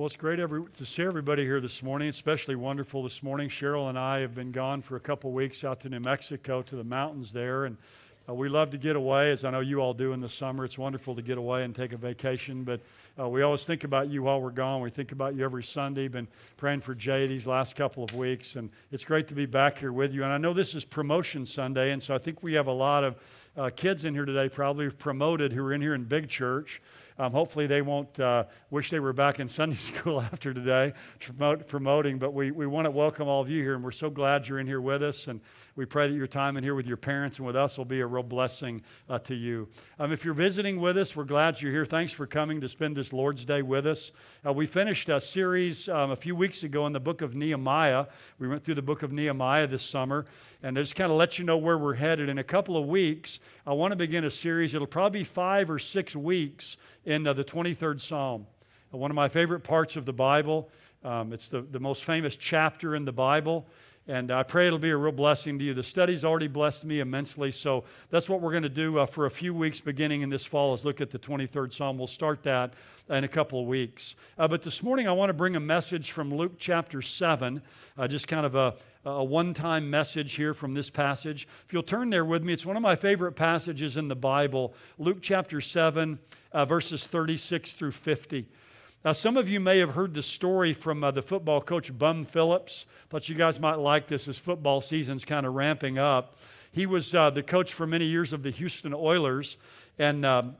Well, it's great every, to see everybody here this morning, especially wonderful this morning. Cheryl and I have been gone for a couple weeks out to New Mexico to the mountains there, and uh, we love to get away, as I know you all do in the summer. It's wonderful to get away and take a vacation, but uh, we always think about you while we're gone. We think about you every Sunday. Been praying for Jay these last couple of weeks, and it's great to be back here with you. And I know this is Promotion Sunday, and so I think we have a lot of uh, kids in here today, probably promoted, who are in here in big church. Um, hopefully, they won't uh, wish they were back in Sunday school after today promote, promoting, but we, we want to welcome all of you here, and we're so glad you're in here with us. And we pray that your time in here with your parents and with us will be a real blessing uh, to you. Um, if you're visiting with us, we're glad you're here. Thanks for coming to spend this Lord's Day with us. Uh, we finished a series um, a few weeks ago in the book of Nehemiah. We went through the book of Nehemiah this summer, and to just kind of let you know where we're headed. In a couple of weeks, I want to begin a series. It'll probably be five or six weeks in uh, the 23rd Psalm. One of my favorite parts of the Bible. Um, it's the, the most famous chapter in the Bible. And I pray it'll be a real blessing to you. The study's already blessed me immensely. So that's what we're going to do uh, for a few weeks beginning in this fall is look at the 23rd Psalm. We'll start that in a couple of weeks. Uh, but this morning I want to bring a message from Luke chapter 7, uh, just kind of a, a one time message here from this passage. If you'll turn there with me, it's one of my favorite passages in the Bible, Luke chapter 7, uh, verses 36 through 50. Now, some of you may have heard the story from uh, the football coach Bum Phillips. Thought you guys might like this as football season's kind of ramping up. He was uh, the coach for many years of the Houston Oilers, and um,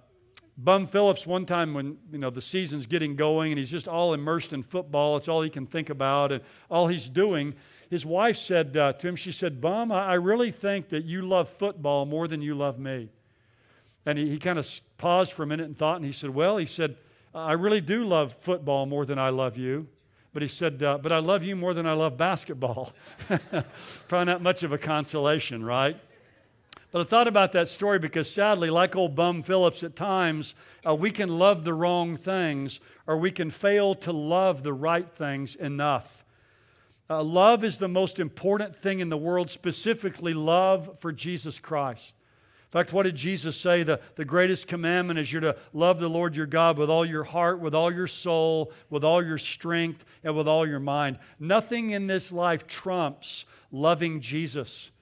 Bum Phillips, one time when you know the season's getting going and he's just all immersed in football, it's all he can think about and all he's doing. His wife said uh, to him, she said, Bum, I really think that you love football more than you love me. And he, he kind of paused for a minute and thought, and he said, Well, he said, I really do love football more than I love you. But he said, uh, But I love you more than I love basketball. Probably not much of a consolation, right? But I thought about that story because sadly, like old Bum Phillips, at times uh, we can love the wrong things or we can fail to love the right things enough. Uh, love is the most important thing in the world, specifically love for Jesus Christ. In fact, what did Jesus say? The, the greatest commandment is you're to love the Lord your God with all your heart, with all your soul, with all your strength, and with all your mind. Nothing in this life trumps loving Jesus.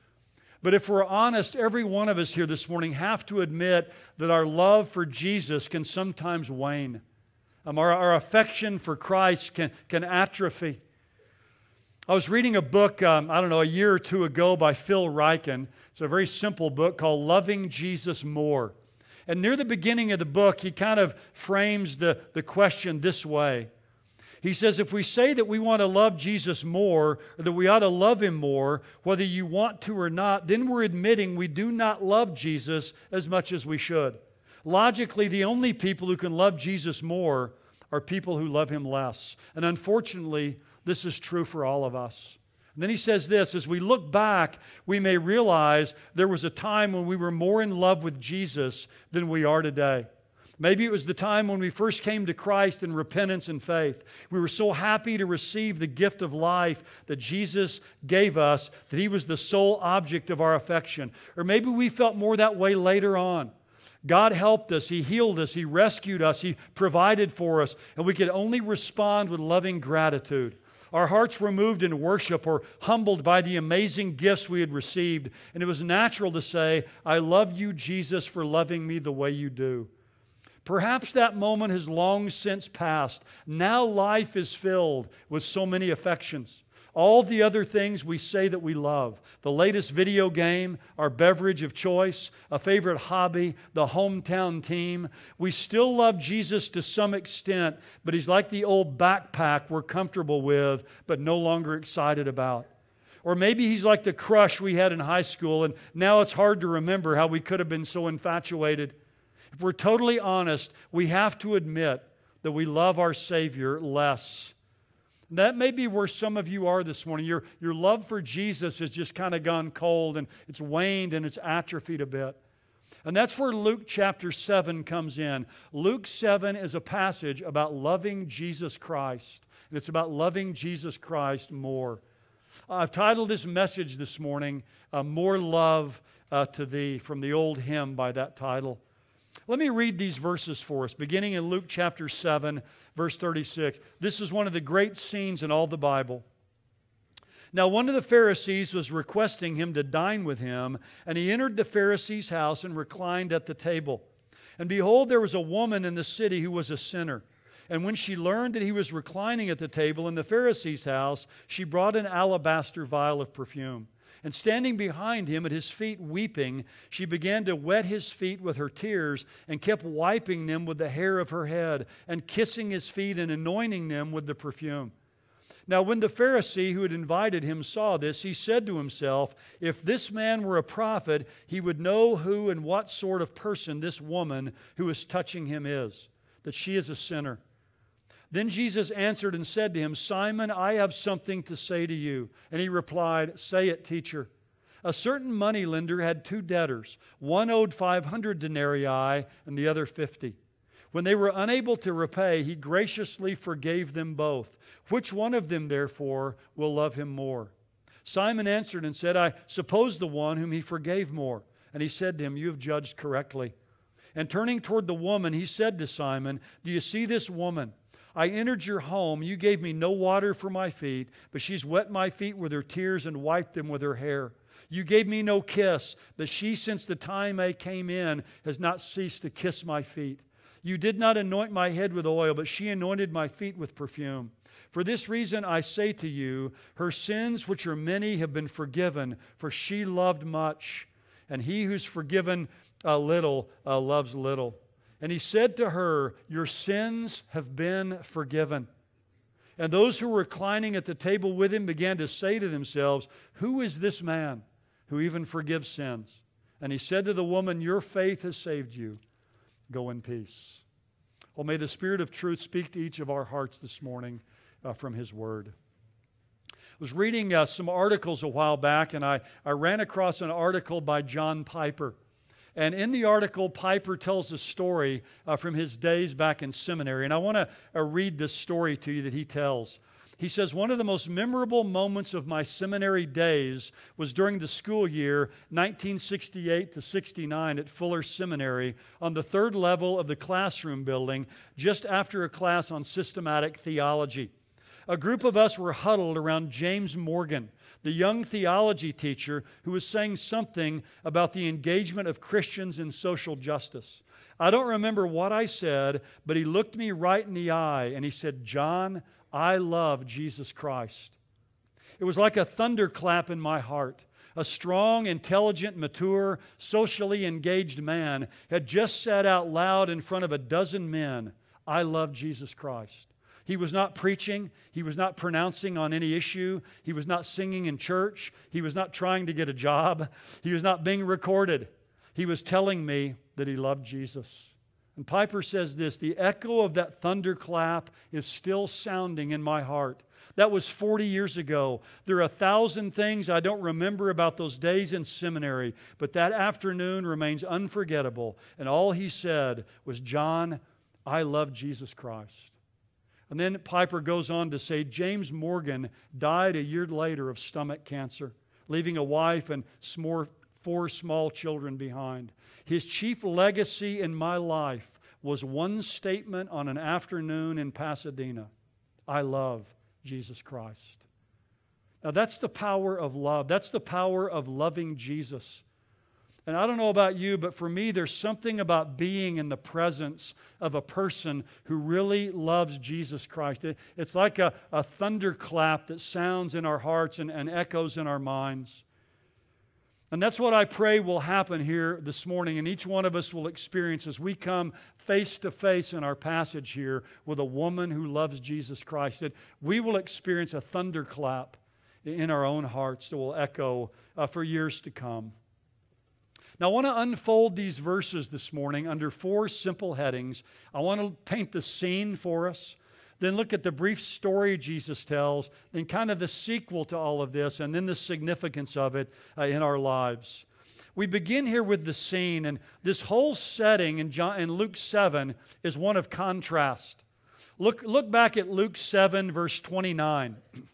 But if we're honest, every one of us here this morning have to admit that our love for Jesus can sometimes wane. Um, our, our affection for Christ can, can atrophy. I was reading a book, um, I don't know, a year or two ago by Phil Ryken. It's a very simple book called Loving Jesus More. And near the beginning of the book, he kind of frames the, the question this way. He says, if we say that we want to love Jesus more, or that we ought to love him more, whether you want to or not, then we're admitting we do not love Jesus as much as we should. Logically, the only people who can love Jesus more are people who love him less. And unfortunately, this is true for all of us. And then he says this as we look back, we may realize there was a time when we were more in love with Jesus than we are today. Maybe it was the time when we first came to Christ in repentance and faith. We were so happy to receive the gift of life that Jesus gave us that He was the sole object of our affection. Or maybe we felt more that way later on. God helped us, He healed us, He rescued us, He provided for us, and we could only respond with loving gratitude. Our hearts were moved in worship or humbled by the amazing gifts we had received. And it was natural to say, I love you, Jesus, for loving me the way you do. Perhaps that moment has long since passed. Now life is filled with so many affections all the other things we say that we love the latest video game, our beverage of choice, a favorite hobby, the hometown team. We still love Jesus to some extent, but he's like the old backpack we're comfortable with, but no longer excited about. Or maybe he's like the crush we had in high school, and now it's hard to remember how we could have been so infatuated. If we're totally honest, we have to admit that we love our Savior less that may be where some of you are this morning. Your, your love for Jesus has just kind of gone cold and it's waned and it's atrophied a bit. And that's where Luke chapter 7 comes in. Luke 7 is a passage about loving Jesus Christ, and it's about loving Jesus Christ more. I've titled this message this morning, uh, More Love uh, to Thee, from the old hymn by that title. Let me read these verses for us, beginning in Luke chapter 7, verse 36. This is one of the great scenes in all the Bible. Now, one of the Pharisees was requesting him to dine with him, and he entered the Pharisee's house and reclined at the table. And behold, there was a woman in the city who was a sinner. And when she learned that he was reclining at the table in the Pharisee's house, she brought an alabaster vial of perfume. And standing behind him at his feet, weeping, she began to wet his feet with her tears and kept wiping them with the hair of her head and kissing his feet and anointing them with the perfume. Now, when the Pharisee who had invited him saw this, he said to himself, If this man were a prophet, he would know who and what sort of person this woman who is touching him is, that she is a sinner. Then Jesus answered and said to him, Simon, I have something to say to you. And he replied, Say it, teacher. A certain money lender had two debtors. One owed 500 denarii and the other 50. When they were unable to repay, he graciously forgave them both. Which one of them, therefore, will love him more? Simon answered and said, I suppose the one whom he forgave more. And he said to him, You have judged correctly. And turning toward the woman, he said to Simon, Do you see this woman? I entered your home. You gave me no water for my feet, but she's wet my feet with her tears and wiped them with her hair. You gave me no kiss, but she, since the time I came in, has not ceased to kiss my feet. You did not anoint my head with oil, but she anointed my feet with perfume. For this reason I say to you, her sins, which are many, have been forgiven, for she loved much. And he who's forgiven a little uh, loves little. And he said to her, Your sins have been forgiven. And those who were reclining at the table with him began to say to themselves, Who is this man who even forgives sins? And he said to the woman, Your faith has saved you. Go in peace. Well, may the Spirit of truth speak to each of our hearts this morning uh, from his word. I was reading uh, some articles a while back, and I, I ran across an article by John Piper. And in the article, Piper tells a story uh, from his days back in seminary. And I want to uh, read this story to you that he tells. He says, One of the most memorable moments of my seminary days was during the school year 1968 to 69 at Fuller Seminary on the third level of the classroom building, just after a class on systematic theology. A group of us were huddled around James Morgan, the young theology teacher who was saying something about the engagement of Christians in social justice. I don't remember what I said, but he looked me right in the eye and he said, John, I love Jesus Christ. It was like a thunderclap in my heart. A strong, intelligent, mature, socially engaged man had just said out loud in front of a dozen men, I love Jesus Christ. He was not preaching. He was not pronouncing on any issue. He was not singing in church. He was not trying to get a job. He was not being recorded. He was telling me that he loved Jesus. And Piper says this the echo of that thunderclap is still sounding in my heart. That was 40 years ago. There are a thousand things I don't remember about those days in seminary, but that afternoon remains unforgettable. And all he said was, John, I love Jesus Christ. And then Piper goes on to say James Morgan died a year later of stomach cancer, leaving a wife and four small children behind. His chief legacy in my life was one statement on an afternoon in Pasadena I love Jesus Christ. Now, that's the power of love. That's the power of loving Jesus. And I don't know about you, but for me, there's something about being in the presence of a person who really loves Jesus Christ. It, it's like a, a thunderclap that sounds in our hearts and, and echoes in our minds. And that's what I pray will happen here this morning, and each one of us will experience as we come face to face in our passage here with a woman who loves Jesus Christ. That we will experience a thunderclap in our own hearts that will echo uh, for years to come. Now, I want to unfold these verses this morning under four simple headings. I want to paint the scene for us, then look at the brief story Jesus tells, then kind of the sequel to all of this, and then the significance of it uh, in our lives. We begin here with the scene, and this whole setting in, John, in Luke 7 is one of contrast. Look, look back at Luke 7, verse 29.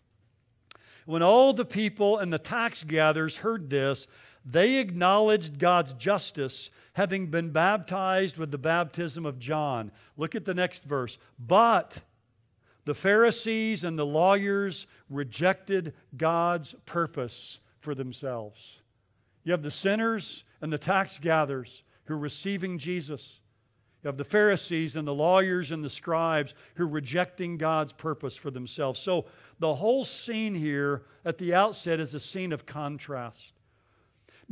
When all the people and the tax gatherers heard this, They acknowledged God's justice, having been baptized with the baptism of John. Look at the next verse. But the Pharisees and the lawyers rejected God's purpose for themselves. You have the sinners and the tax gatherers who are receiving Jesus. You have the Pharisees and the lawyers and the scribes who are rejecting God's purpose for themselves. So the whole scene here at the outset is a scene of contrast.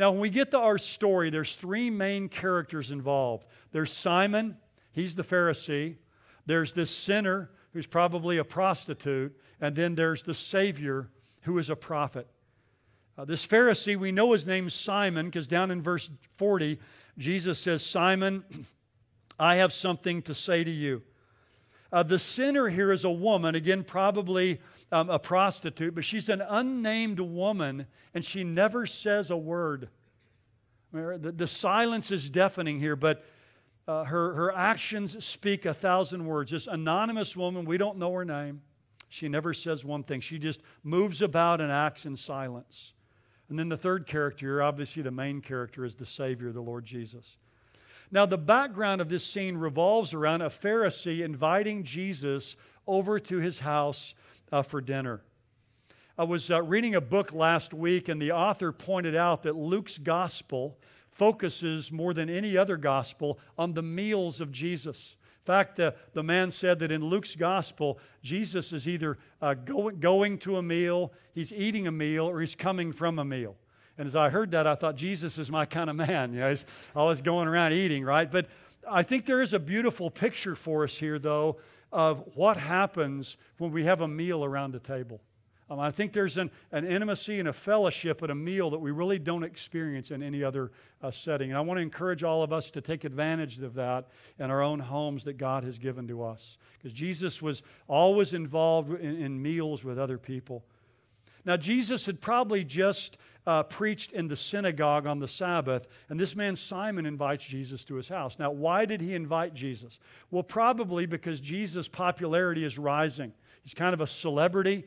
Now, when we get to our story, there's three main characters involved. There's Simon, he's the Pharisee. There's this sinner who's probably a prostitute. And then there's the Savior who is a prophet. Uh, this Pharisee, we know his name's Simon because down in verse 40, Jesus says, Simon, I have something to say to you. Uh, the sinner here is a woman, again, probably um, a prostitute, but she's an unnamed woman and she never says a word. The, the silence is deafening here, but uh, her, her actions speak a thousand words. This anonymous woman, we don't know her name. She never says one thing. She just moves about and acts in silence. And then the third character, obviously the main character, is the Savior, the Lord Jesus. Now, the background of this scene revolves around a Pharisee inviting Jesus over to his house uh, for dinner. I was uh, reading a book last week, and the author pointed out that Luke's gospel focuses more than any other gospel on the meals of Jesus. In fact, the, the man said that in Luke's gospel, Jesus is either uh, go, going to a meal, he's eating a meal, or he's coming from a meal. And as I heard that, I thought, Jesus is my kind of man. You know, he's always going around eating, right? But I think there is a beautiful picture for us here, though, of what happens when we have a meal around a table. Um, I think there's an, an intimacy and a fellowship at a meal that we really don't experience in any other uh, setting. And I want to encourage all of us to take advantage of that in our own homes that God has given to us. Because Jesus was always involved in, in meals with other people. Now, Jesus had probably just uh, preached in the synagogue on the Sabbath, and this man Simon invites Jesus to his house. Now, why did he invite Jesus? Well, probably because Jesus' popularity is rising. He's kind of a celebrity.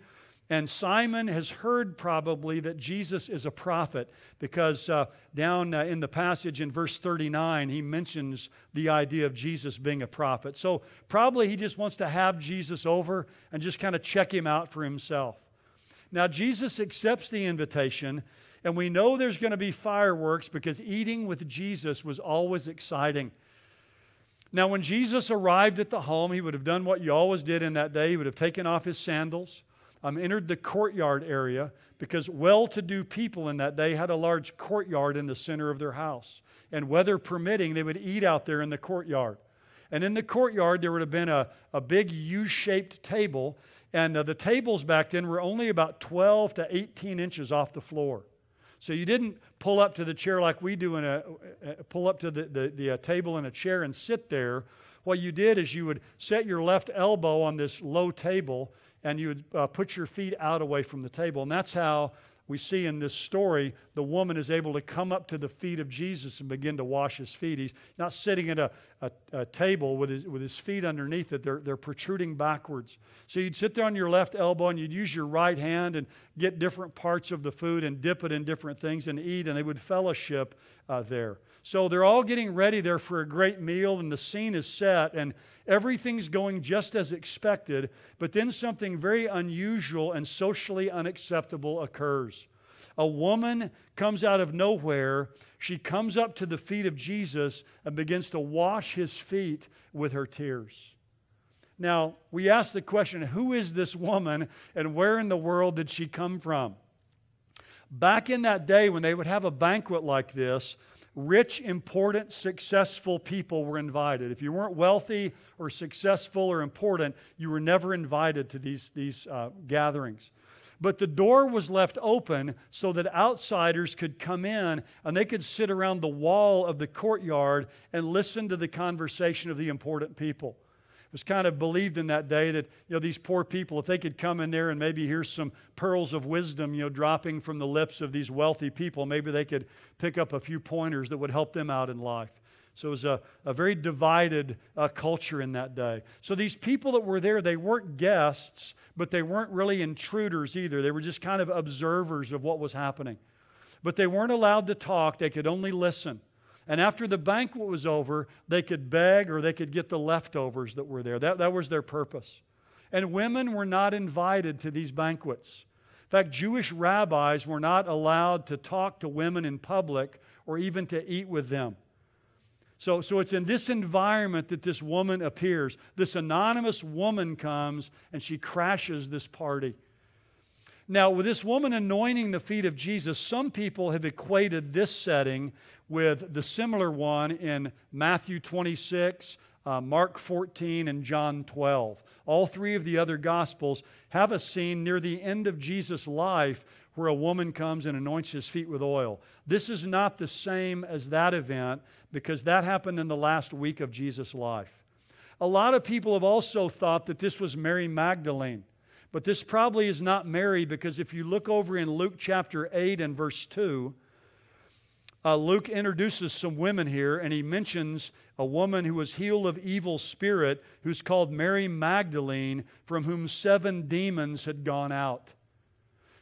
And Simon has heard probably that Jesus is a prophet because uh, down uh, in the passage in verse 39, he mentions the idea of Jesus being a prophet. So probably he just wants to have Jesus over and just kind of check him out for himself. Now, Jesus accepts the invitation, and we know there's going to be fireworks because eating with Jesus was always exciting. Now, when Jesus arrived at the home, he would have done what you always did in that day. He would have taken off his sandals, um, entered the courtyard area, because well to do people in that day had a large courtyard in the center of their house. And weather permitting, they would eat out there in the courtyard. And in the courtyard, there would have been a, a big U shaped table and uh, the tables back then were only about 12 to 18 inches off the floor. So you didn't pull up to the chair like we do in a, uh, pull up to the, the, the uh, table in a chair and sit there. What you did is you would set your left elbow on this low table and you would uh, put your feet out away from the table. And that's how we see in this story the woman is able to come up to the feet of Jesus and begin to wash his feet. He's not sitting at a, a, a, table with his, with his feet underneath it, they're, they're protruding backwards. So you'd sit there on your left elbow and you'd use your right hand and get different parts of the food and dip it in different things and eat, and they would fellowship uh, there. So they're all getting ready there for a great meal, and the scene is set, and everything's going just as expected. But then something very unusual and socially unacceptable occurs. A woman comes out of nowhere. She comes up to the feet of Jesus and begins to wash his feet with her tears. Now, we ask the question who is this woman and where in the world did she come from? Back in that day, when they would have a banquet like this, rich, important, successful people were invited. If you weren't wealthy or successful or important, you were never invited to these, these uh, gatherings. But the door was left open so that outsiders could come in and they could sit around the wall of the courtyard and listen to the conversation of the important people was kind of believed in that day that you know these poor people if they could come in there and maybe hear some pearls of wisdom you know dropping from the lips of these wealthy people maybe they could pick up a few pointers that would help them out in life. So it was a, a very divided uh, culture in that day. So these people that were there they weren't guests but they weren't really intruders either. They were just kind of observers of what was happening. But they weren't allowed to talk, they could only listen. And after the banquet was over, they could beg or they could get the leftovers that were there. That, that was their purpose. And women were not invited to these banquets. In fact, Jewish rabbis were not allowed to talk to women in public or even to eat with them. So, so it's in this environment that this woman appears. This anonymous woman comes and she crashes this party. Now, with this woman anointing the feet of Jesus, some people have equated this setting with the similar one in Matthew 26, uh, Mark 14, and John 12. All three of the other Gospels have a scene near the end of Jesus' life where a woman comes and anoints his feet with oil. This is not the same as that event because that happened in the last week of Jesus' life. A lot of people have also thought that this was Mary Magdalene. But this probably is not Mary because if you look over in Luke chapter 8 and verse 2, uh, Luke introduces some women here and he mentions a woman who was healed of evil spirit who's called Mary Magdalene, from whom seven demons had gone out.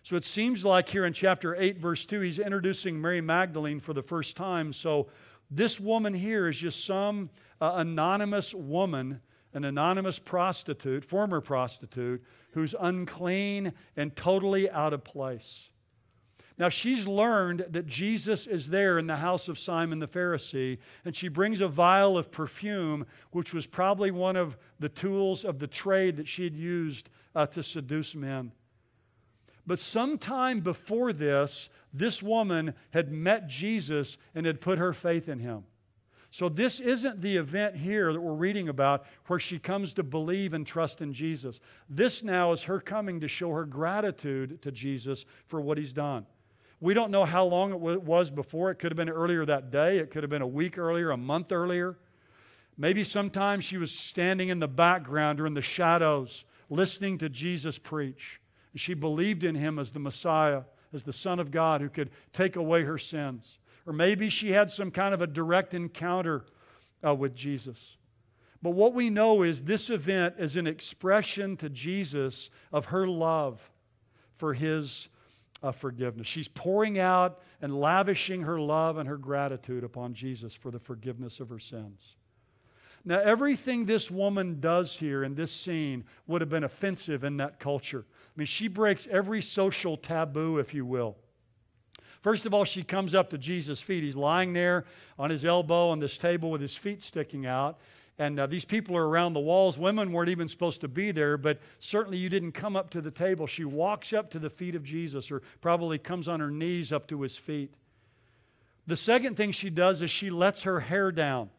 So it seems like here in chapter 8, verse 2, he's introducing Mary Magdalene for the first time. So this woman here is just some uh, anonymous woman, an anonymous prostitute, former prostitute, who's unclean and totally out of place. Now, she's learned that Jesus is there in the house of Simon the Pharisee, and she brings a vial of perfume, which was probably one of the tools of the trade that she'd used uh, to seduce men. But sometime before this, this woman had met Jesus and had put her faith in him. So, this isn't the event here that we're reading about where she comes to believe and trust in Jesus. This now is her coming to show her gratitude to Jesus for what he's done. We don't know how long it was before. It could have been earlier that day, it could have been a week earlier, a month earlier. Maybe sometimes she was standing in the background or in the shadows listening to Jesus preach. And she believed in him as the Messiah, as the Son of God who could take away her sins. Or maybe she had some kind of a direct encounter uh, with Jesus. But what we know is this event is an expression to Jesus of her love for his uh, forgiveness. She's pouring out and lavishing her love and her gratitude upon Jesus for the forgiveness of her sins. Now, everything this woman does here in this scene would have been offensive in that culture. I mean, she breaks every social taboo, if you will. First of all, she comes up to Jesus' feet. He's lying there on his elbow on this table with his feet sticking out. And uh, these people are around the walls. Women weren't even supposed to be there, but certainly you didn't come up to the table. She walks up to the feet of Jesus, or probably comes on her knees up to his feet. The second thing she does is she lets her hair down.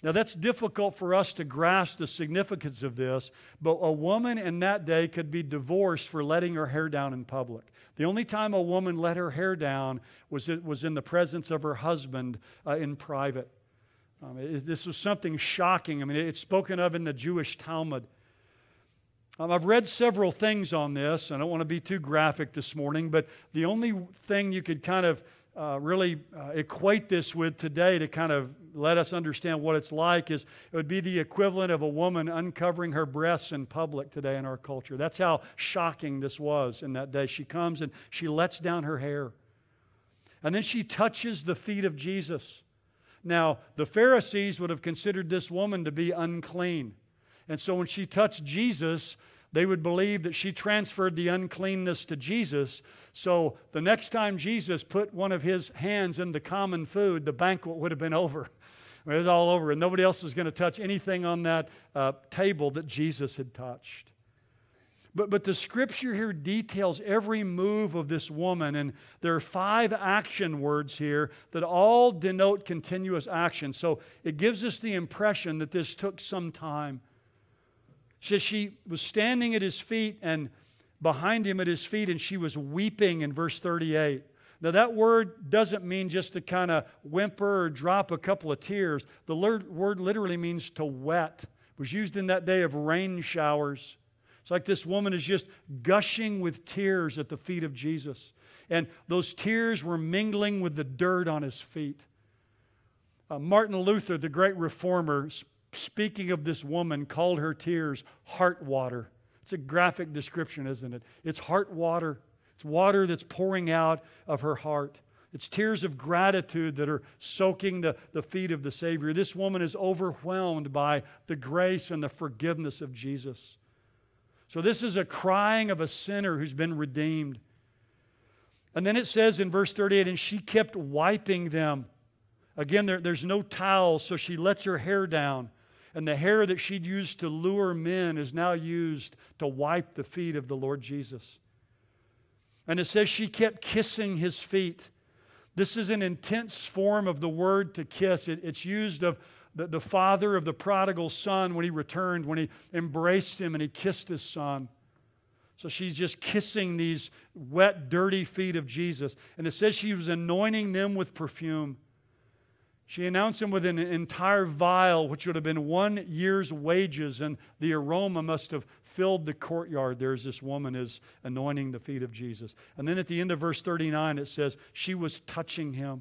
Now, that's difficult for us to grasp the significance of this, but a woman in that day could be divorced for letting her hair down in public. The only time a woman let her hair down was, it was in the presence of her husband uh, in private. Um, it, this was something shocking. I mean, it's spoken of in the Jewish Talmud. Um, I've read several things on this. I don't want to be too graphic this morning, but the only thing you could kind of uh, really uh, equate this with today to kind of let us understand what it's like is it would be the equivalent of a woman uncovering her breasts in public today in our culture. That's how shocking this was in that day. She comes and she lets down her hair. And then she touches the feet of Jesus. Now, the Pharisees would have considered this woman to be unclean. And so when she touched Jesus, they would believe that she transferred the uncleanness to Jesus. So the next time Jesus put one of his hands in the common food, the banquet would have been over. It was all over, and nobody else was going to touch anything on that uh, table that Jesus had touched. But, but the scripture here details every move of this woman, and there are five action words here that all denote continuous action. So it gives us the impression that this took some time. Says she was standing at his feet and behind him at his feet, and she was weeping in verse 38. Now, that word doesn't mean just to kind of whimper or drop a couple of tears. The word literally means to wet. It was used in that day of rain showers. It's like this woman is just gushing with tears at the feet of Jesus. And those tears were mingling with the dirt on his feet. Uh, Martin Luther, the great reformer, speaking of this woman, called her tears heart water. It's a graphic description, isn't it? It's heart water. It's water that's pouring out of her heart. It's tears of gratitude that are soaking the, the feet of the Savior. This woman is overwhelmed by the grace and the forgiveness of Jesus. So, this is a crying of a sinner who's been redeemed. And then it says in verse 38 and she kept wiping them. Again, there, there's no towel, so she lets her hair down. And the hair that she'd used to lure men is now used to wipe the feet of the Lord Jesus. And it says she kept kissing his feet. This is an intense form of the word to kiss. It, it's used of the, the father of the prodigal son when he returned, when he embraced him and he kissed his son. So she's just kissing these wet, dirty feet of Jesus. And it says she was anointing them with perfume. She announced him with an entire vial, which would have been one year's wages, and the aroma must have filled the courtyard. There's this woman is anointing the feet of Jesus. And then at the end of verse 39, it says, she was touching him.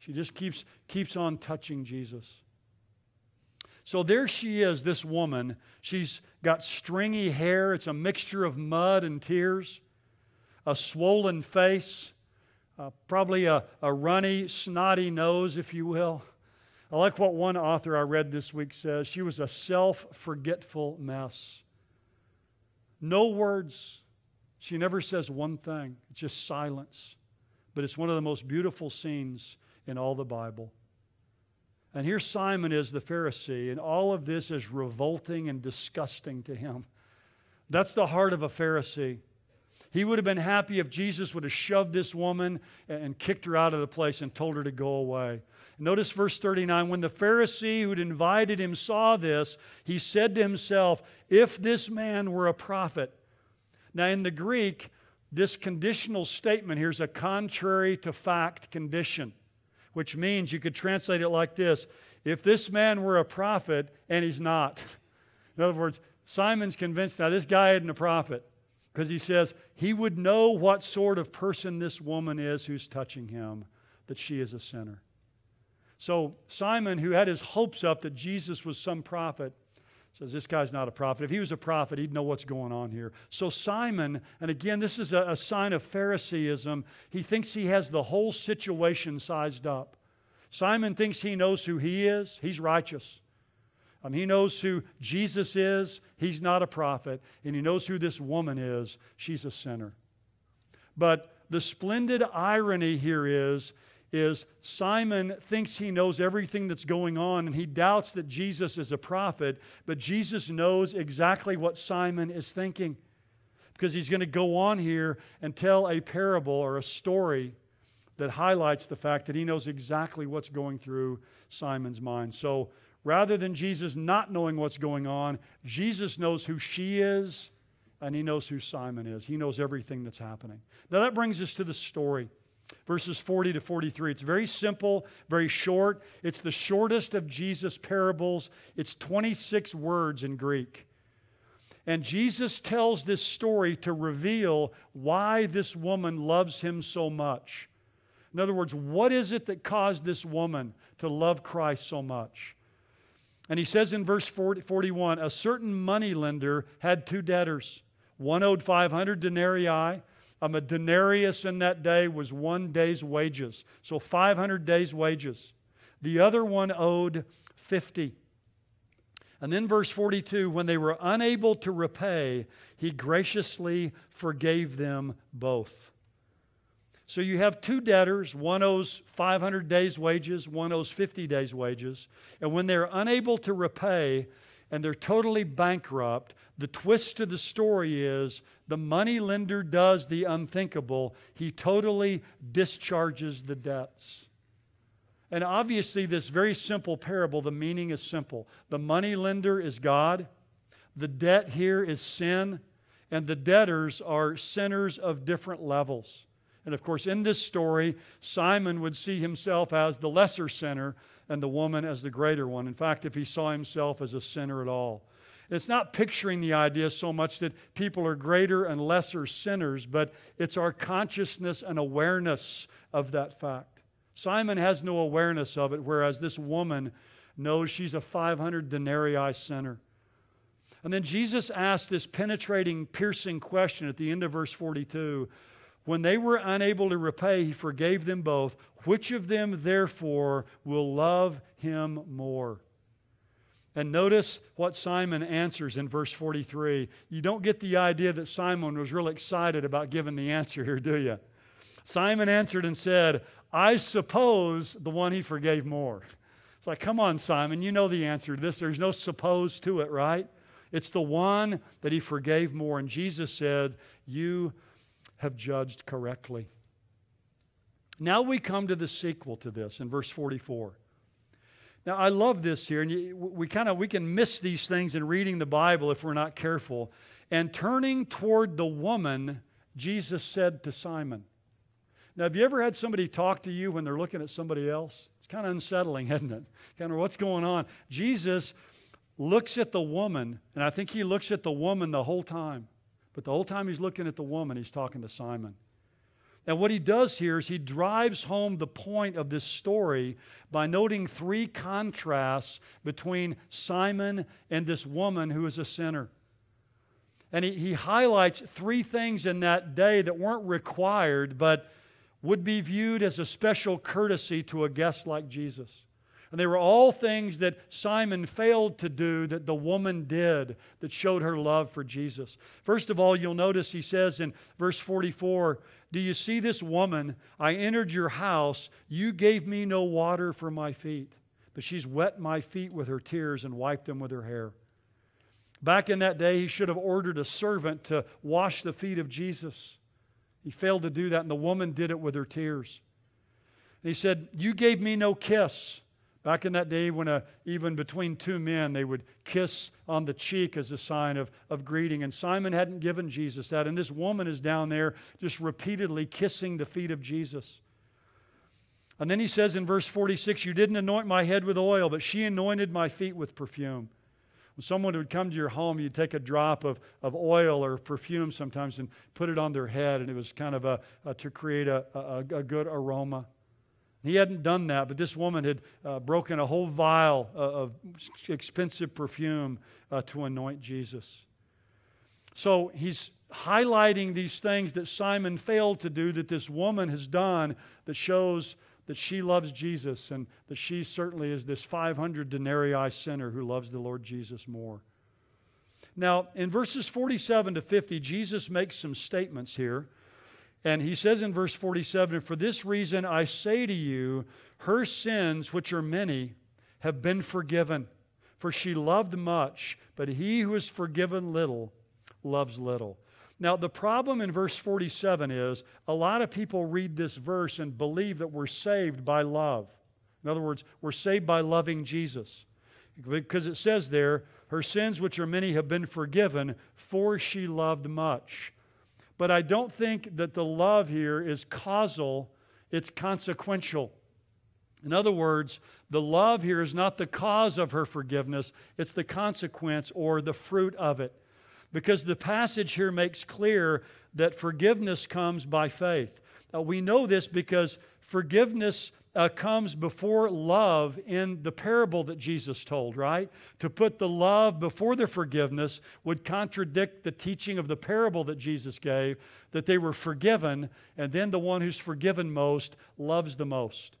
She just keeps, keeps on touching Jesus. So there she is, this woman. She's got stringy hair, it's a mixture of mud and tears, a swollen face uh, probably a, a runny, snotty nose, if you will. I like what one author I read this week says. She was a self forgetful mess. No words. She never says one thing, it's just silence. But it's one of the most beautiful scenes in all the Bible. And here Simon is the Pharisee, and all of this is revolting and disgusting to him. That's the heart of a Pharisee. He would have been happy if Jesus would have shoved this woman and kicked her out of the place and told her to go away. Notice verse 39 when the Pharisee who'd invited him saw this, he said to himself, If this man were a prophet. Now, in the Greek, this conditional statement here is a contrary to fact condition, which means you could translate it like this If this man were a prophet, and he's not. In other words, Simon's convinced now this guy isn't a prophet because he says he would know what sort of person this woman is who's touching him, that she is a sinner. So Simon, who had his hopes up that Jesus was some prophet, says, This guy's not a prophet. If he was a prophet, he'd know what's going on here. So Simon, and again, this is a, a sign of Phariseeism, he thinks he has the whole situation sized up. Simon thinks he knows who he is, he's righteous. Um, he knows who Jesus is. He's not a prophet. And he knows who this woman is. She's a sinner. But the splendid irony here is, is Simon thinks he knows everything that's going on and he doubts that Jesus is a prophet, but Jesus knows exactly what Simon is thinking because he's going to go on here and tell a parable or a story that highlights the fact that he knows exactly what's going through Simon's mind. So Rather than Jesus not knowing what's going on, Jesus knows who she is and he knows who Simon is. He knows everything that's happening. Now that brings us to the story. Verses 40 to 43. It's very simple, very short. It's the shortest of Jesus' parables. It's 26 words in Greek. And Jesus tells this story to reveal why this woman loves him so much. In other words, what is it that caused this woman to love Christ so much? And he says in verse 40, 41 a certain money lender had two debtors. One owed 500 denarii. Um, a denarius in that day was one day's wages. So 500 days' wages. The other one owed 50. And then, verse 42 when they were unable to repay, he graciously forgave them both. So you have two debtors. One owes 500 days' wages, one owes 50 days' wages. And when they're unable to repay and they're totally bankrupt, the twist to the story is the money lender does the unthinkable. He totally discharges the debts. And obviously, this very simple parable, the meaning is simple. The money lender is God, the debt here is sin, and the debtors are sinners of different levels. And of course, in this story, Simon would see himself as the lesser sinner and the woman as the greater one. In fact, if he saw himself as a sinner at all. It's not picturing the idea so much that people are greater and lesser sinners, but it's our consciousness and awareness of that fact. Simon has no awareness of it, whereas this woman knows she's a 500 denarii sinner. And then Jesus asked this penetrating, piercing question at the end of verse 42 When they were unable to repay, he forgave them both. Which of them, therefore, will love him more? And notice what Simon answers in verse 43. You don't get the idea that Simon was real excited about giving the answer here, do you? Simon answered and said, I suppose the one he forgave more. It's like, come on, Simon, you know the answer to this. There's no suppose to it, right? It's the one that he forgave more. And Jesus said, You have judged correctly. Now we come to the sequel to this in verse 44. Now I love this here, and we kind of we can miss these things in reading the Bible if we're not careful. And turning toward the woman, Jesus said to Simon. Now, have you ever had somebody talk to you when they're looking at somebody else? It's kind of unsettling, isn't it? Kind of what's going on. Jesus looks at the woman, and I think he looks at the woman the whole time. But the whole time he's looking at the woman, he's talking to Simon. And what he does here is he drives home the point of this story by noting three contrasts between Simon and this woman who is a sinner. And he, he highlights three things in that day that weren't required, but would be viewed as a special courtesy to a guest like Jesus. And they were all things that Simon failed to do that the woman did that showed her love for Jesus. First of all, you'll notice he says in verse 44 Do you see this woman? I entered your house. You gave me no water for my feet, but she's wet my feet with her tears and wiped them with her hair. Back in that day, he should have ordered a servant to wash the feet of Jesus. He failed to do that, and the woman did it with her tears. And he said, You gave me no kiss. Back in that day, when a, even between two men, they would kiss on the cheek as a sign of, of greeting. And Simon hadn't given Jesus that. And this woman is down there just repeatedly kissing the feet of Jesus. And then he says in verse 46, You didn't anoint my head with oil, but she anointed my feet with perfume. When someone would come to your home, you'd take a drop of, of oil or perfume sometimes and put it on their head, and it was kind of a, a to create a, a, a good aroma. He hadn't done that, but this woman had uh, broken a whole vial of, of expensive perfume uh, to anoint Jesus. So he's highlighting these things that Simon failed to do that this woman has done that shows that she loves Jesus and that she certainly is this 500 denarii sinner who loves the Lord Jesus more. Now, in verses 47 to 50, Jesus makes some statements here and he says in verse 47 For this reason I say to you, her sins, which are many, have been forgiven. For she loved much, but he who is forgiven little loves little. Now, the problem in verse 47 is a lot of people read this verse and believe that we're saved by love. In other words, we're saved by loving Jesus. Because it says there, her sins, which are many, have been forgiven, for she loved much. But I don't think that the love here is causal, it's consequential. In other words, the love here is not the cause of her forgiveness, it's the consequence or the fruit of it. Because the passage here makes clear that forgiveness comes by faith. Uh, we know this because forgiveness uh, comes before love in the parable that Jesus told, right? To put the love before the forgiveness would contradict the teaching of the parable that Jesus gave, that they were forgiven, and then the one who's forgiven most loves the most.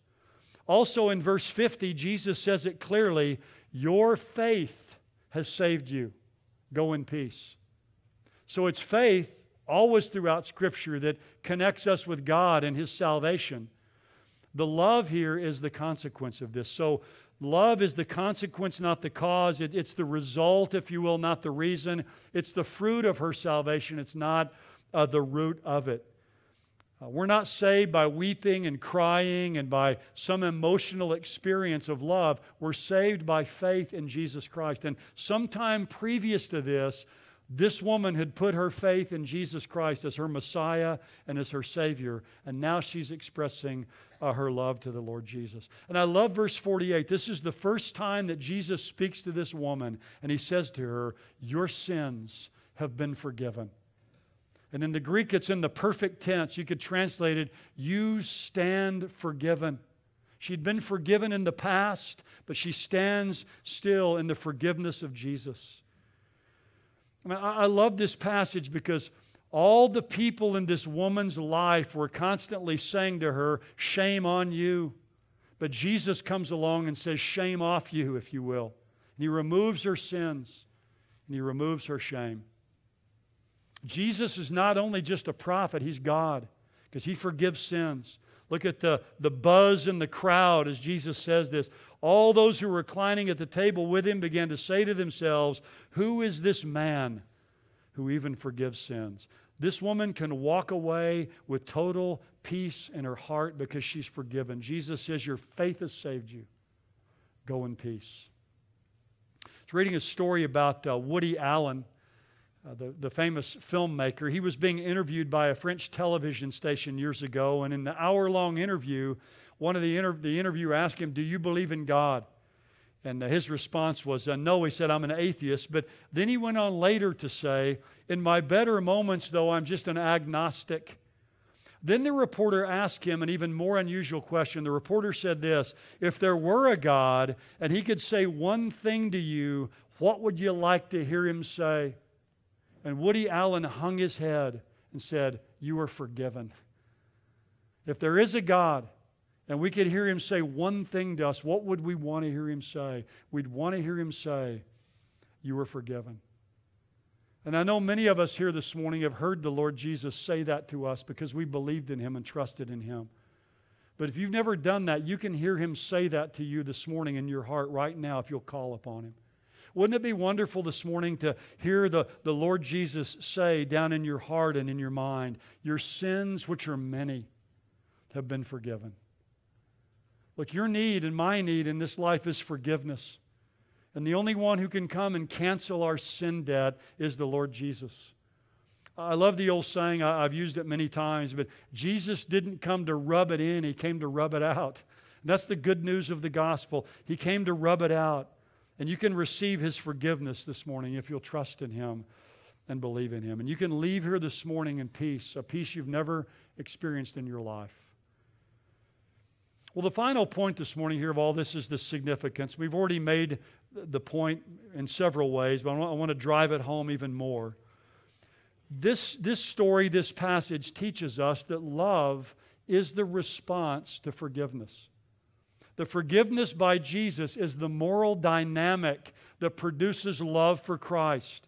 Also in verse 50, Jesus says it clearly Your faith has saved you. Go in peace. So it's faith always throughout Scripture that connects us with God and His salvation. The love here is the consequence of this. So, love is the consequence, not the cause. It, it's the result, if you will, not the reason. It's the fruit of her salvation, it's not uh, the root of it. Uh, we're not saved by weeping and crying and by some emotional experience of love. We're saved by faith in Jesus Christ. And sometime previous to this, this woman had put her faith in Jesus Christ as her Messiah and as her Savior, and now she's expressing uh, her love to the Lord Jesus. And I love verse 48. This is the first time that Jesus speaks to this woman, and he says to her, Your sins have been forgiven. And in the Greek, it's in the perfect tense. You could translate it, You stand forgiven. She'd been forgiven in the past, but she stands still in the forgiveness of Jesus. I, love this passage because All the people in this woman's life were constantly saying to her, Shame on you. But Jesus comes along and says, Shame off you, if you will. And he removes her sins and he removes her shame. Jesus is not only just a prophet, he's God because he forgives sins. Look at the, the buzz in the crowd as Jesus says this. All those who were reclining at the table with him began to say to themselves, Who is this man who even forgives sins? This woman can walk away with total peace in her heart because she's forgiven. Jesus says, Your faith has saved you. Go in peace. I was reading a story about uh, Woody Allen uh, the, the famous filmmaker. He was being interviewed by a French television station years ago, and in the hour long interview, one of the, inter- the interviewer asked him, Do you believe in God? And uh, his response was, uh, No, he said, I'm an atheist. But then he went on later to say, In my better moments, though, I'm just an agnostic. Then the reporter asked him an even more unusual question. The reporter said this If there were a God and he could say one thing to you, what would you like to hear him say? And Woody Allen hung his head and said, You are forgiven. If there is a God, and we could hear him say one thing to us, what would we want to hear him say? We'd want to hear him say, You are forgiven. And I know many of us here this morning have heard the Lord Jesus say that to us because we believed in him and trusted in him. But if you've never done that, you can hear him say that to you this morning in your heart right now if you'll call upon him. Wouldn't it be wonderful this morning to hear the, the Lord Jesus say down in your heart and in your mind, Your sins, which are many, have been forgiven? Look, your need and my need in this life is forgiveness. And the only one who can come and cancel our sin debt is the Lord Jesus. I love the old saying, I've used it many times, but Jesus didn't come to rub it in, He came to rub it out. And that's the good news of the gospel. He came to rub it out. And you can receive His forgiveness this morning if you'll trust in Him and believe in Him. And you can leave here this morning in peace, a peace you've never experienced in your life. Well, the final point this morning here of all this is the significance. We've already made the point in several ways, but I want to drive it home even more. This, this story, this passage teaches us that love is the response to forgiveness. The forgiveness by Jesus is the moral dynamic that produces love for Christ.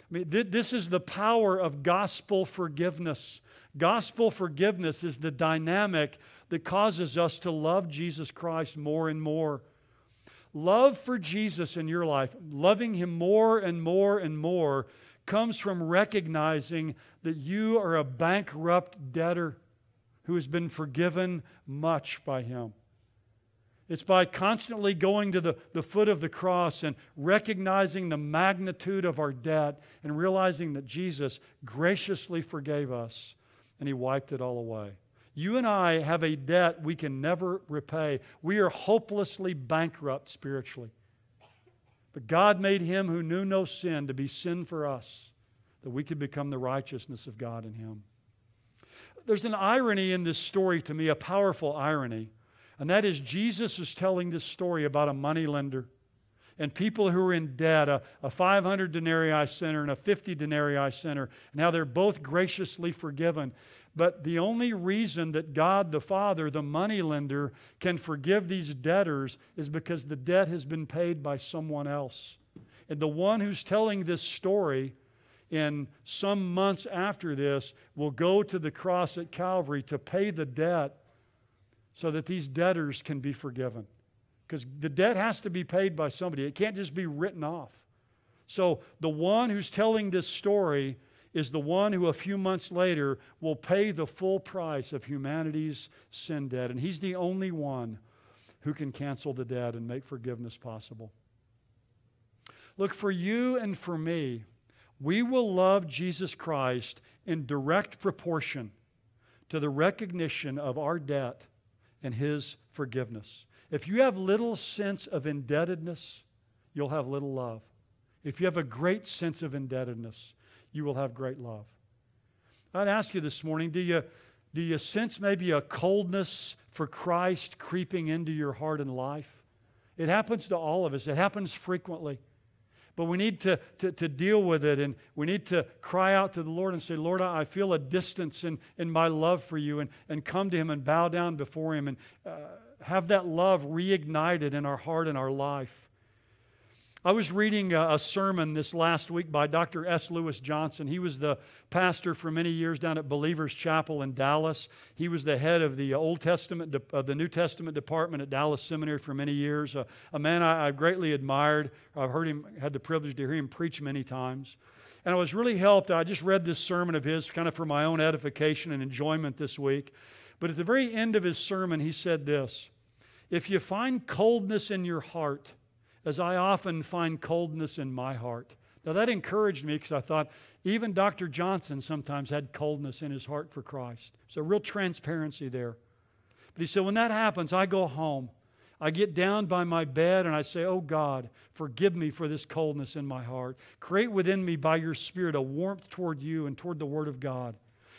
I mean, th- this is the power of gospel forgiveness. Gospel forgiveness is the dynamic that causes us to love Jesus Christ more and more. Love for Jesus in your life, loving Him more and more and more, comes from recognizing that you are a bankrupt debtor who has been forgiven much by Him. It's by constantly going to the, the foot of the cross and recognizing the magnitude of our debt and realizing that Jesus graciously forgave us and He wiped it all away. You and I have a debt we can never repay. We are hopelessly bankrupt spiritually. But God made Him who knew no sin to be sin for us, that we could become the righteousness of God in Him. There's an irony in this story to me, a powerful irony. And that is, Jesus is telling this story about a moneylender and people who are in debt, a, a 500 denarii sinner and a 50 denarii sinner, and how they're both graciously forgiven. But the only reason that God the Father, the moneylender, can forgive these debtors is because the debt has been paid by someone else. And the one who's telling this story in some months after this will go to the cross at Calvary to pay the debt so that these debtors can be forgiven. Because the debt has to be paid by somebody, it can't just be written off. So the one who's telling this story is the one who a few months later will pay the full price of humanity's sin debt. And he's the only one who can cancel the debt and make forgiveness possible. Look, for you and for me, we will love Jesus Christ in direct proportion to the recognition of our debt and His forgiveness. If you have little sense of indebtedness, you'll have little love. If you have a great sense of indebtedness, you will have great love. I'd ask you this morning do you, do you sense maybe a coldness for Christ creeping into your heart and life? It happens to all of us, it happens frequently. But we need to, to, to, deal with it and we need to cry out to the Lord and say, Lord, I feel a distance in, in my love for you, and, and come to Him and bow down before Him and uh, have that love reignited in our heart and our life. I was reading a, sermon this last week by Dr. S. Lewis Johnson. He was the pastor for many years down at Believers Chapel in Dallas. He was the head of the Old Testament, uh, the New Testament department at Dallas Seminary for many years. A man I, I greatly admired. I've heard him, had the privilege to hear him preach many times. And I was really helped. I just read this sermon of his kind of for my own edification and enjoyment this week. But at the very end of his sermon, he said this If you find coldness in your heart, as I often find coldness in my heart. Now, that encouraged me because I thought even Dr. Johnson sometimes had coldness in his heart for Christ. So, real transparency there. But he said, when that happens, I go home. I get down by my bed and I say, Oh God, forgive me for this coldness in my heart. Create within me by your Spirit a warmth toward you and toward the Word of God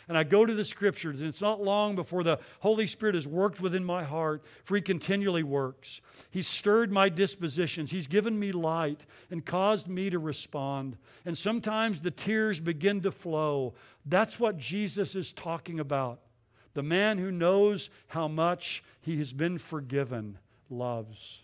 and I go to the scriptures, and it's not long before the Holy Spirit has worked within my heart, for He continually works. He's stirred my dispositions, He's given me light and caused me to respond. And sometimes the tears begin to flow. That's what Jesus is talking about. The man who knows how much he has been forgiven loves.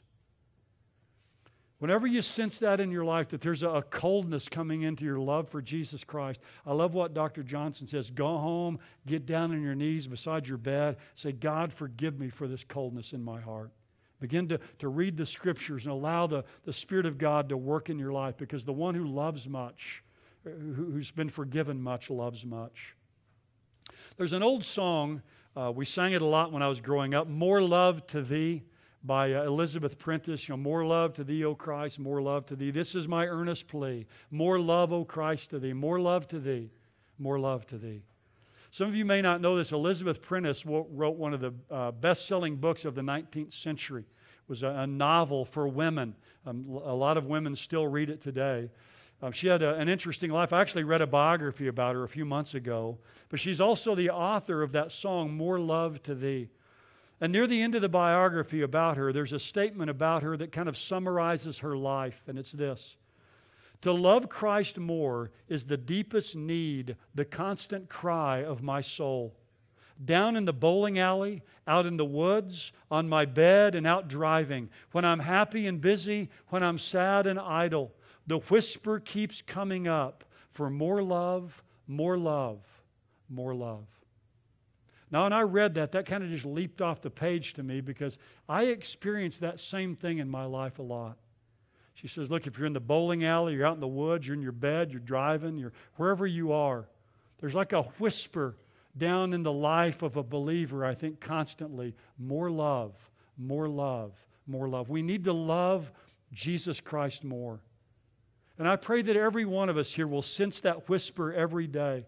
Whenever you sense that in your life, that there's a coldness coming into your love for Jesus Christ, I love what Dr. Johnson says. Go home, get down on your knees beside your bed, say, God, forgive me for this coldness in my heart. Begin to, to read the scriptures and allow the, the Spirit of God to work in your life because the one who loves much, who, who's been forgiven much, loves much. There's an old song, uh, we sang it a lot when I was growing up More Love to Thee by uh, Elizabeth Prentiss. You know, more love to thee, O Christ, more love to thee. This is my earnest plea. More love, O Christ, to thee. More love to thee. More love to thee. Some of you may not know this. Elizabeth Prentiss wrote one of the uh, best-selling books of the 19th century. It was a, a novel for women. Um, a lot of women still read it today. Um, she had a, an interesting life. I actually read a biography about her a few months ago. But she's also the author of that song, More Love to Thee. And near the end of the biography about her, there's a statement about her that kind of summarizes her life, and it's this To love Christ more is the deepest need, the constant cry of my soul. Down in the bowling alley, out in the woods, on my bed, and out driving, when I'm happy and busy, when I'm sad and idle, the whisper keeps coming up for more love, more love, more love. Now, when I read that, that kind of just leaped off the page to me because I experienced that same thing in my life a lot. She says, Look, if you're in the bowling alley, you're out in the woods, you're in your bed, you're driving, you're wherever you are, there's like a whisper down in the life of a believer, I think, constantly more love, more love, more love. We need to love Jesus Christ more. And I pray that every one of us here will sense that whisper every day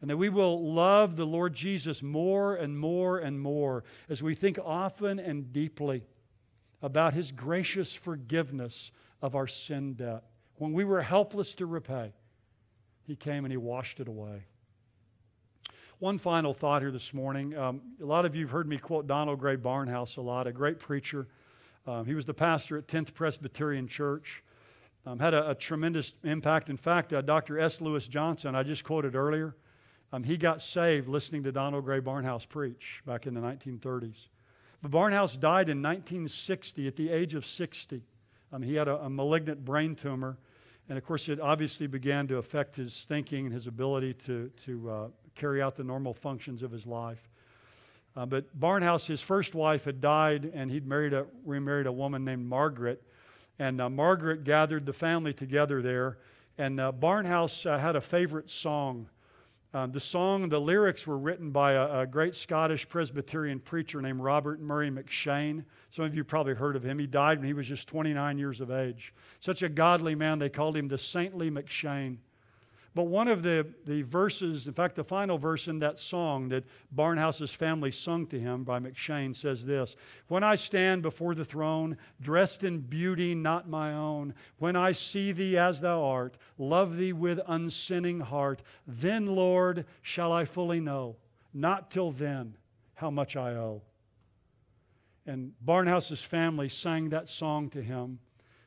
and that we will love the Lord Jesus more and more and more as we think often and deeply about his gracious forgiveness of our sin debt. When we were helpless to repay, he came and he washed it away. One final thought here this morning. Um, a lot of you have heard me quote Donald Grey Barnhouse a lot, a great preacher. Um, he was the pastor at 10th Presbyterian Church. Um, had a, a, tremendous impact. In fact, uh, Dr. S. Lewis Johnson, I just quoted earlier, um, he got saved listening to Donald Grey Barnhouse preach back in the 1930s. But Barnhouse died in 1960 at the age of 60. Um, he had a, a, malignant brain tumor, and of course, it obviously began to affect his thinking and his ability to, to uh, carry out the normal functions of his life. Uh, but Barnhouse, his first wife, had died, and he'd married a, remarried a woman named Margaret. And uh, Margaret gathered the family together there. And uh, Barnhouse uh, had a favorite song um, the song, the lyrics were written by a, a, great Scottish Presbyterian preacher named Robert Murray M'Cheyne. Some of you probably heard of him. He died when he was just 29 years of age. Such a godly man, they called him the saintly M'Cheyne. But one of the, the verses, in fact, the final verse in that song that Barnhouse's family sung to him by M'Cheyne says this When I stand before the throne, dressed in beauty not my own, when I see thee as thou art, love thee with unsinning heart, then, Lord, shall I fully know, not till then, how much I owe. And Barnhouse's family sang that song to him.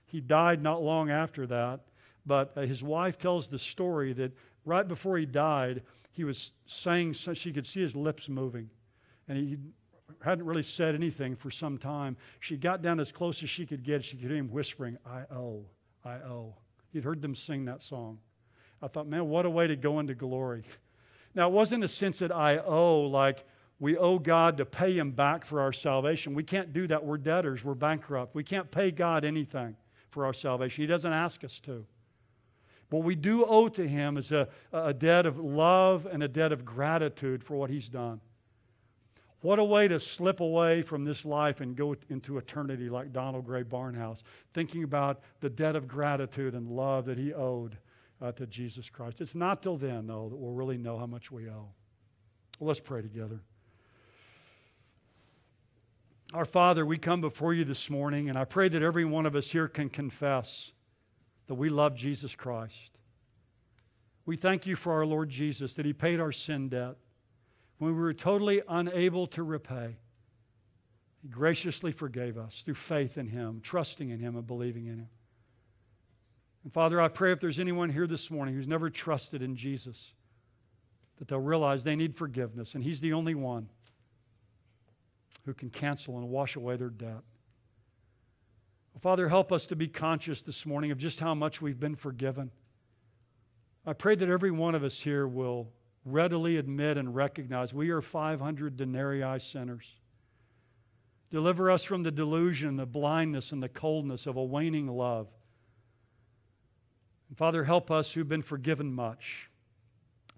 He died not long after that. But uh, his wife tells the story that right before he died, he was saying, so she could see his lips moving. And he hadn't really said anything for some time. She got down as close as she could get. She could hear him whispering, I owe, I owe. He'd heard them sing that song. I thought, man, what a way to go into glory. Now, it wasn't a sense that I owe, like we owe God to pay Him back for our salvation. We can't do that. We're debtors, we're bankrupt. We can't pay God anything for our salvation. He doesn't ask us to. What we do owe to Him is a, a debt of love and a debt of gratitude for what He's done. What a way to slip away from this life and go into eternity like Donald Grey Barnhouse, thinking about the debt of gratitude and love that he owed uh, to Jesus Christ. It's not till then, though, that we'll really know how much we owe. Well, let's pray together. Our Father, we come before you this morning, and I pray that every one of us here can confess that we love Jesus Christ. We thank you for our Lord Jesus, that he paid our sin debt when we were totally unable to repay. He graciously forgave us through faith in Him, trusting in Him, and believing in Him. And Father, I pray if there's anyone here this morning who's never trusted in Jesus, that they'll realize they need forgiveness, and He's the only one who can cancel and wash away their debt. Father, help us to be conscious this morning of just how much we've been forgiven. I pray that every one of us here will readily admit and recognize we are 500 denarii sinners. Deliver us from the delusion, the blindness, and the coldness of a waning love. And Father, help us who've been forgiven much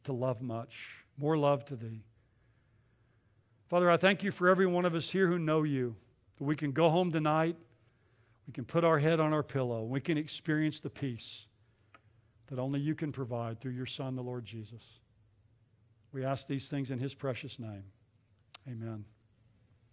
to love much, more love to Thee. Father, I thank you for every one of us here who know you, that we can go home tonight, we can put our head on our pillow, we can experience the peace that only you can provide through your Son, the Lord Jesus. We ask these things in his precious name. Amen.